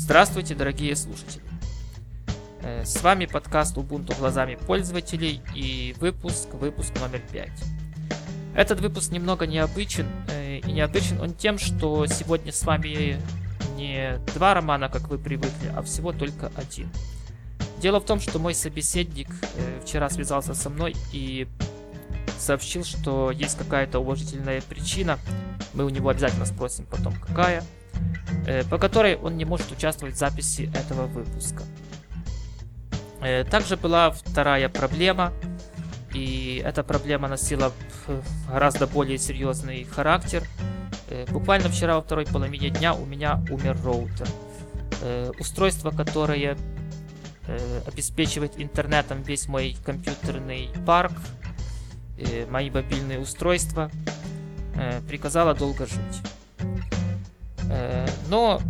Здравствуйте, дорогие слушатели! Э, с вами подкаст Ubuntu глазами пользователей и выпуск, выпуск номер 5. Этот выпуск немного необычен, э, и необычен он тем, что сегодня с вами не два романа, как вы привыкли, а всего только один. Дело в том, что мой собеседник э, вчера связался со мной и сообщил, что есть какая-то уважительная причина, мы у него обязательно спросим потом какая – по которой он не может участвовать в записи этого выпуска. Э, также была вторая проблема, и эта проблема носила гораздо более серьезный характер. Э, буквально вчера во второй половине дня у меня умер роутер. Устройство, которое обеспечивает интернетом весь мой компьютерный парк, мои мобильные устройства, приказало долго жить. Э, но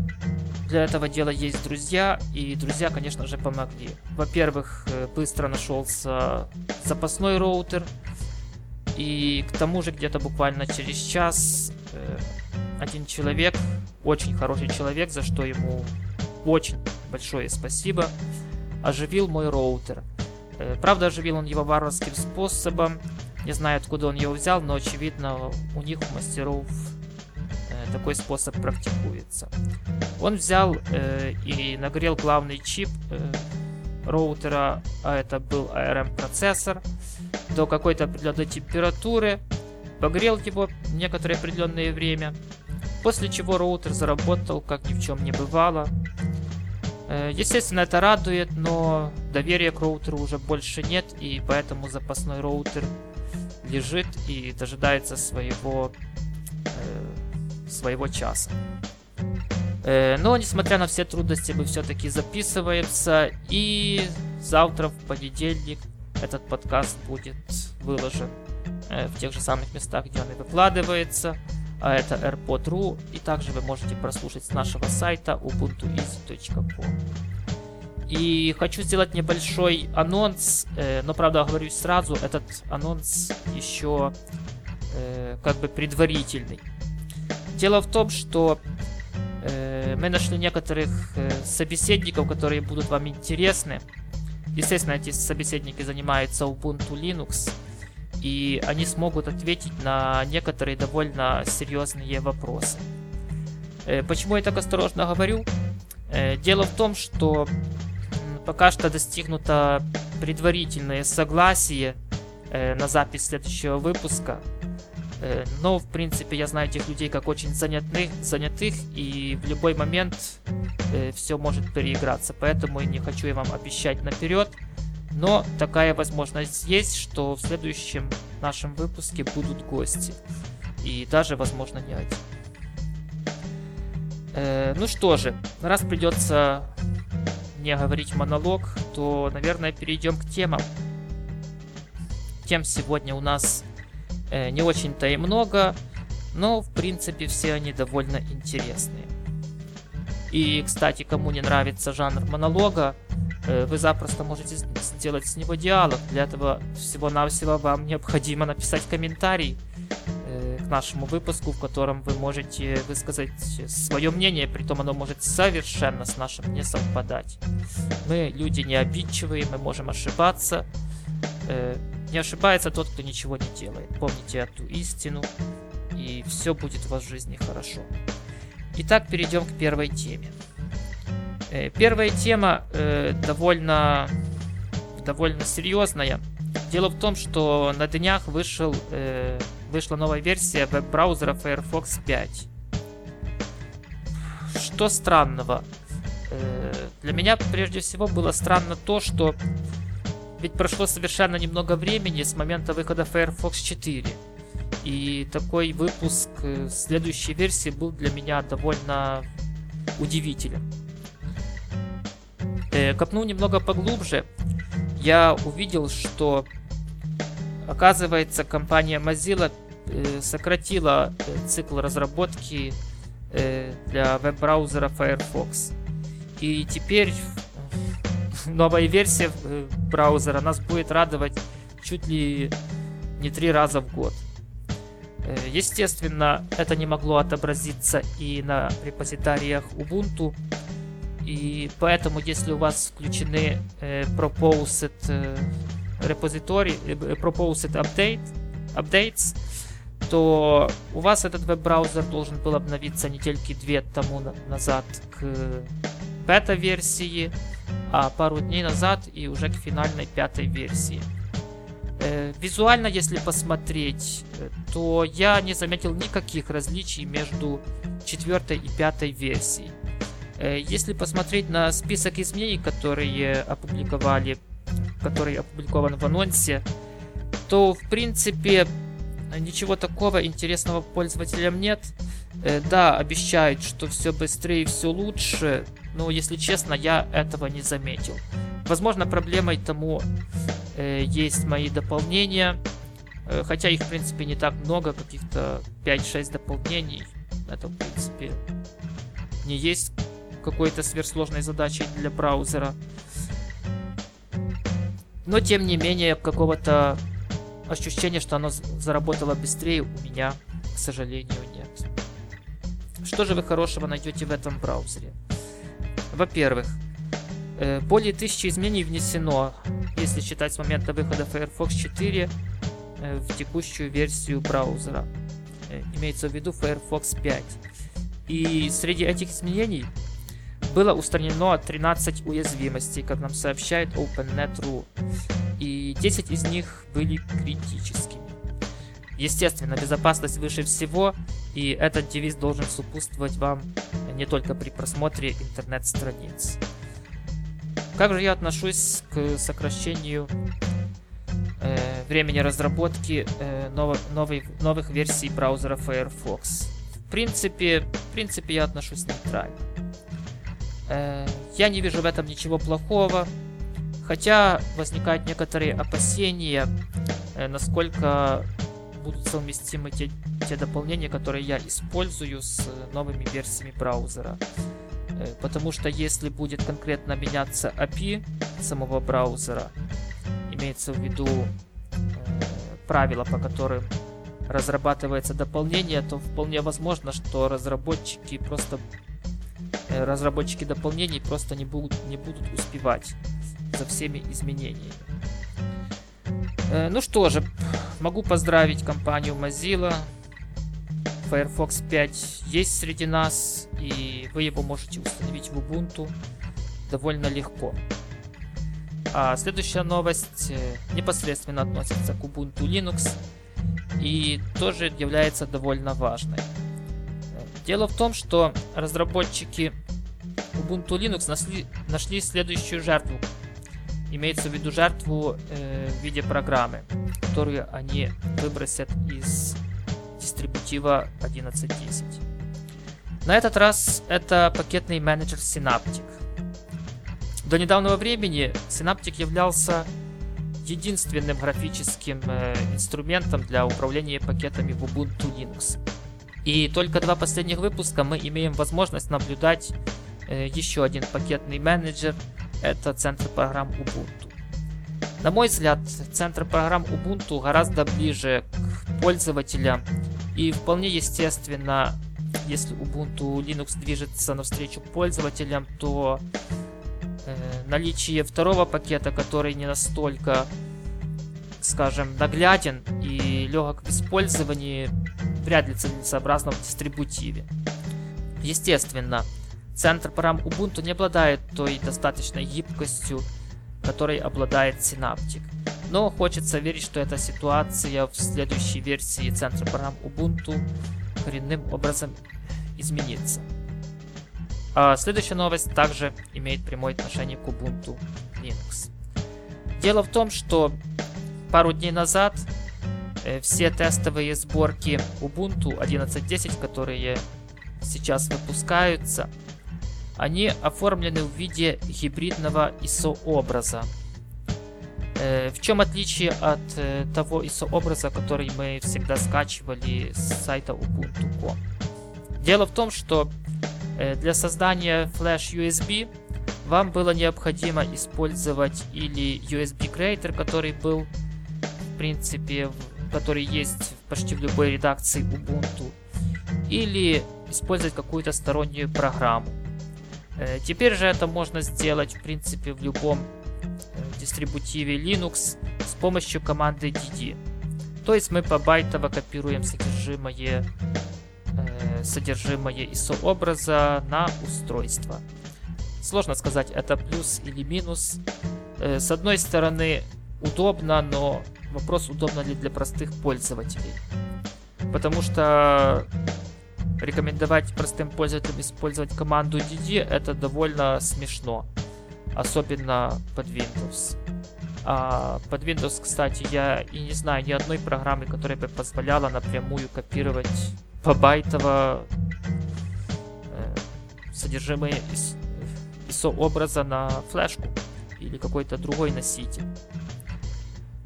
для этого дела есть друзья, и друзья, конечно же, помогли. Во-первых, э, быстро нашелся запасной роутер, и к тому же где-то буквально через час э, один человек, очень хороший человек, за что ему очень большое спасибо, оживил мой роутер. Правда, оживил он его варварским способом. Не знаю, откуда он его взял, но очевидно, у них, у мастеров, такой способ практикуется. Он взял э, и нагрел главный чип э, роутера, а это был ARM процессор, до какой-то определенной температуры, погрел его некоторое определенное время, после чего роутер заработал, как ни в чем не бывало. Э, естественно, это радует, но доверия к роутеру уже больше нет, и поэтому запасной роутер лежит и дожидается своего своего часа. Э, но, несмотря на все трудности, мы все-таки записываемся. И завтра, в понедельник, этот подкаст будет выложен э, в тех же самых местах, где он и выкладывается. А это airpod.ru. И также вы можете прослушать с нашего сайта ubuntueasy.com. И хочу сделать небольшой анонс, э, но правда говорю сразу, этот анонс еще как бы предварительный. Дело в том, что э, мы нашли некоторых э, собеседников, которые будут вам интересны. Естественно, эти собеседники занимаются Ubuntu Linux, и они смогут ответить на некоторые довольно серьезные вопросы. Э, почему я так осторожно говорю? Э, дело в том, что пока что достигнуто предварительное согласие э, на запись следующего выпуска – но, в принципе, я знаю этих людей как очень занятых, занятых и в любой момент э, все может переиграться. Поэтому не хочу я вам обещать наперед. Но такая возможность есть, что в следующем нашем выпуске будут гости. И даже, возможно, не один. Э, ну что же, раз придется не говорить монолог, то, наверное, перейдем к темам. Тем сегодня у нас Э, не очень-то и много, но в принципе все они довольно интересные. И, кстати, кому не нравится жанр монолога, э, вы запросто можете сделать с него диалог. Для этого всего-навсего вам необходимо написать комментарий э, к нашему выпуску, в котором вы можете высказать свое мнение, при том оно может совершенно с нашим не совпадать. Мы люди не обидчивые, мы можем ошибаться. Не ошибается тот, кто ничего не делает. Помните эту истину, и все будет у вас в жизни хорошо. Итак, перейдем к первой теме. Э, первая тема э, довольно, довольно серьезная. Дело в том, что на днях вышел, э, вышла новая версия веб-браузера Firefox 5. Что странного? Э, для меня прежде всего было странно то, что ведь прошло совершенно немного времени с момента выхода Firefox 4. И такой выпуск э, следующей версии был для меня довольно удивителен. Э, копнул немного поглубже, я увидел, что оказывается компания Mozilla э, сократила цикл разработки для веб-браузера Firefox. И теперь новая версия э, браузера нас будет радовать чуть ли не три раза в год. Э, естественно, это не могло отобразиться и на репозитариях Ubuntu. И поэтому, если у вас включены э, Proposed э, Proposed Update, Updates, то у вас этот веб-браузер должен был обновиться недельки две тому назад к бета-версии, а пару дней назад и уже к финальной пятой версии. Э, визуально, если посмотреть, э, то я не заметил никаких различий между четвертой и пятой версией. Э, если посмотреть на список изменений, которые опубликовали, который опубликован в анонсе, то в принципе ничего такого интересного пользователям нет. Да, обещают, что все быстрее и все лучше, но если честно, я этого не заметил. Возможно, проблемой тому э, есть мои дополнения, э, хотя их, в принципе, не так много, каких-то 5-6 дополнений. Это, в принципе, не есть какой-то сверхсложной задачей для браузера. Но, тем не менее, какого-то ощущения, что оно заработало быстрее, у меня, к сожалению, нет. Что же вы хорошего найдете в этом браузере? Во-первых, э, более тысячи изменений внесено, если считать с момента выхода Firefox 4 э, в текущую версию браузера. Э, имеется в виду Firefox 5. И среди этих изменений было устранено 13 уязвимостей, как нам сообщает OpenNet.ru. И 10 из них были критическими. Естественно, безопасность выше всего, и этот девиз должен сопутствовать вам не только при просмотре интернет-страниц. Как же я отношусь к сокращению э, времени разработки э, новых, новой, новых версий браузера Firefox? В принципе, в принципе я отношусь нейтрально. Э, я не вижу в этом ничего плохого, хотя возникают некоторые опасения, э, насколько будут совместимы те те дополнения, которые я использую с э, новыми версиями браузера. Э, потому что если будет конкретно меняться API самого браузера, имеется в виду э, правила, по которым разрабатывается дополнение, то вполне возможно, что разработчики просто разработчики дополнений просто не будут, не будут успевать за всеми изменениями. Ну что же, могу поздравить компанию Mozilla Firefox 5 есть среди нас, и вы его можете установить в Ubuntu довольно легко. А следующая новость э, непосредственно относится к Ubuntu Linux и тоже является довольно важной. Дело в том, что разработчики Ubuntu Linux нашли, нашли следующую жертву. Имеется в виду жертву э, в виде программы, которую они выбросят из дистрибутива 11.10. На этот раз это пакетный менеджер Synaptic. До недавнего времени Synaptic являлся единственным графическим э, инструментом для управления пакетами в Ubuntu Linux. И только два последних выпуска мы имеем возможность наблюдать э, еще один пакетный менеджер. Это центр программ Ubuntu. На мой взгляд, центр программ Ubuntu гораздо ближе к пользователям и вполне естественно, если Ubuntu Linux движется навстречу пользователям, то э, наличие второго пакета, который не настолько, скажем, нагляден и легок в использовании, вряд ли целесообразно в дистрибутиве. Естественно, центр программ Ubuntu не обладает той достаточной гибкостью, которой обладает Synaptic. Но хочется верить, что эта ситуация в следующей версии центра программ Ubuntu коренным образом изменится. А следующая новость также имеет прямое отношение к Ubuntu Linux. Дело в том, что пару дней назад э, все тестовые сборки Ubuntu 11.10, которые сейчас выпускаются, они оформлены в виде гибридного ISO-образа. Э, в чем отличие от э, того ISO-образа, который мы всегда скачивали с сайта Ubuntu.com? Дело в том, что э, для создания Flash USB вам было необходимо использовать или USB Creator, который был, в принципе, который есть почти в любой редакции Ubuntu, или использовать какую-то стороннюю программу. Э, теперь же это можно сделать, в принципе, в любом э, дистрибутиве Linux с помощью команды dd. То есть мы побайтово копируем содержимое, э, содержимое ISO образа на устройство. Сложно сказать, это плюс или минус. С одной стороны, удобно, но вопрос, удобно ли для простых пользователей. Потому что рекомендовать простым пользователям использовать команду DD это довольно смешно. Особенно под Windows. А под Windows, кстати, я и не знаю ни одной программы, которая бы позволяла напрямую копировать побайтово э, содержимое из ISO образа на флешку или какой-то другой носитель.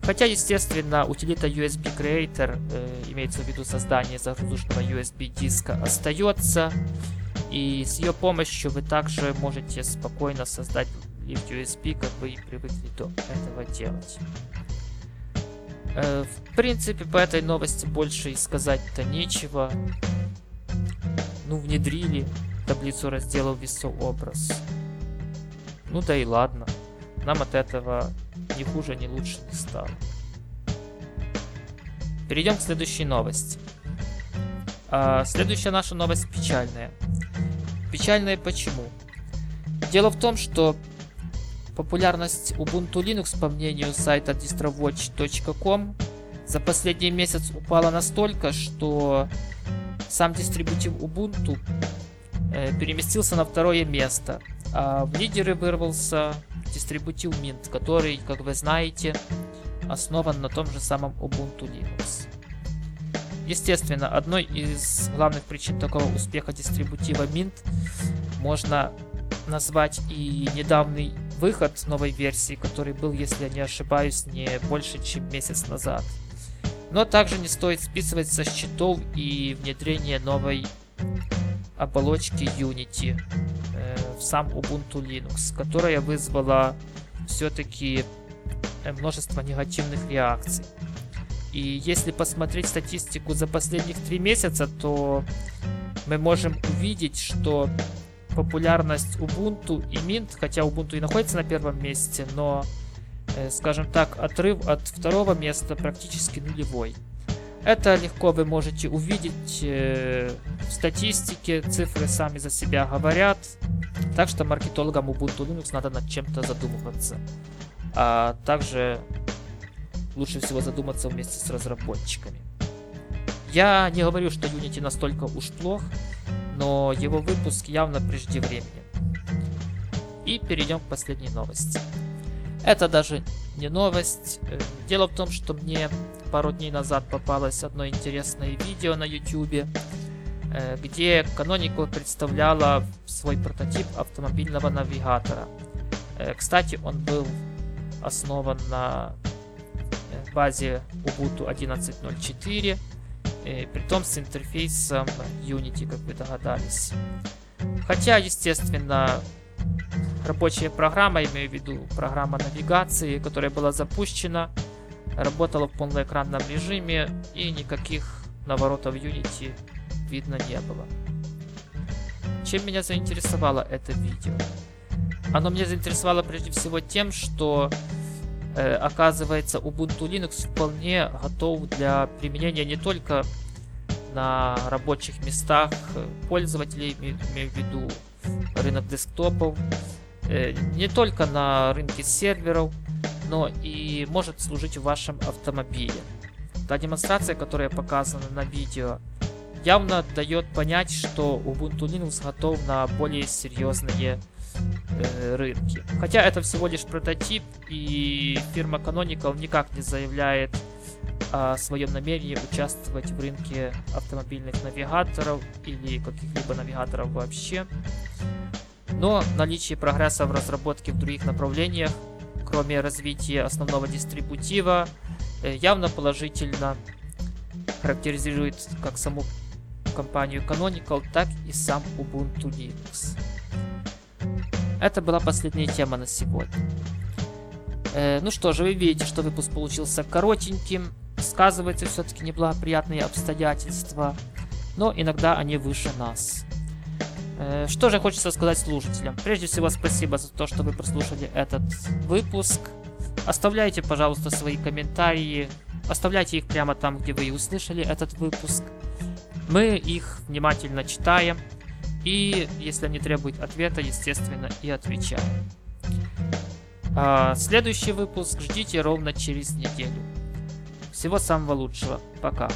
Хотя, естественно, утилита USB Creator, э, имеется в виду создание загрузочного USB диска, остается. И с ее помощью вы также можете спокойно создать лифт USB, как вы и привыкли до этого делать. Э, в принципе, по этой новости больше и сказать-то нечего. Ну, внедрили таблицу разделов ISO образ. Ну да и ладно. Нам от этого ни хуже, ни лучше не стало. Перейдем к следующей новости. А, следующая наша новость печальная. Печальная почему? Дело в том, что популярность Ubuntu Linux, по мнению сайта distrowatch.com, за последний месяц упала настолько, что сам дистрибутив Ubuntu э, переместился на второе место, а в лидеры вырвался дистрибутив Mint, который, как вы знаете, основан на том же самом Ubuntu Linux. Естественно, одной из главных причин такого успеха дистрибутива Mint можно назвать и недавний выход новой версии, который был, если я не ошибаюсь, не больше, чем месяц назад. Но также не стоит списывать со счетов и внедрение новой оболочки Unity в сам Ubuntu Linux, которая вызвала все-таки э, множество негативных реакций. И если посмотреть статистику за последних три месяца, то мы можем увидеть, что популярность Ubuntu и Mint, хотя Ubuntu и находится на первом месте, но, э, скажем так, отрыв от второго места практически нулевой. Это легко вы можете увидеть э, в статистике, цифры сами за себя говорят. Так что маркетологам Ubuntu Linux надо над чем-то задумываться. А также лучше всего задуматься вместе с разработчиками. Я не говорю, что Unity настолько уж плох, но его выпуск явно преждевременен. И перейдем к последней новости. Это даже не новость. Э, дело в том, что мне пару дней назад попалось одно интересное видео на YouTube, э, где Canonical представляла свой прототип автомобильного навигатора. Э, кстати, он был основан на базе Ubuntu 11.04, том с интерфейсом Unity, как вы догадались. Хотя, естественно, рабочая программа, имею в виду программа навигации, которая была запущена, работала в полноэкранном режиме и никаких наворотов Unity видно не было. Чем меня заинтересовало это видео? Оно меня заинтересовало прежде всего тем, что э, оказывается Ubuntu Linux вполне готов для применения не только на рабочих местах пользователей, имею в виду рынок десктопов, Э, не только на рынке серверов, но и может служить в вашем автомобиле. Та демонстрация, которая показана на видео, явно дает понять, что Ubuntu Linux готов на более серьезные э, рынки. Хотя это всего лишь прототип, и фирма Canonical никак не заявляет о своем намерении участвовать в рынке автомобильных навигаторов или каких-либо навигаторов вообще. Но наличие прогресса в разработке в других направлениях, кроме развития основного дистрибутива, э, явно положительно характеризует как саму компанию Canonical, так и сам Ubuntu Linux. Это была последняя тема на сегодня. Э, ну что же, вы видите, что выпуск получился коротеньким. Сказываются все-таки неблагоприятные обстоятельства, но иногда они выше нас. Э, что же хочется сказать слушателям? Прежде всего, спасибо за то, что вы прослушали этот выпуск. Оставляйте, пожалуйста, свои комментарии. Оставляйте их прямо там, где вы и услышали этот выпуск. Мы их внимательно читаем. И если они требуют ответа, естественно, и отвечаем. А следующий выпуск ждите ровно через неделю. Всего самого лучшего. Пока.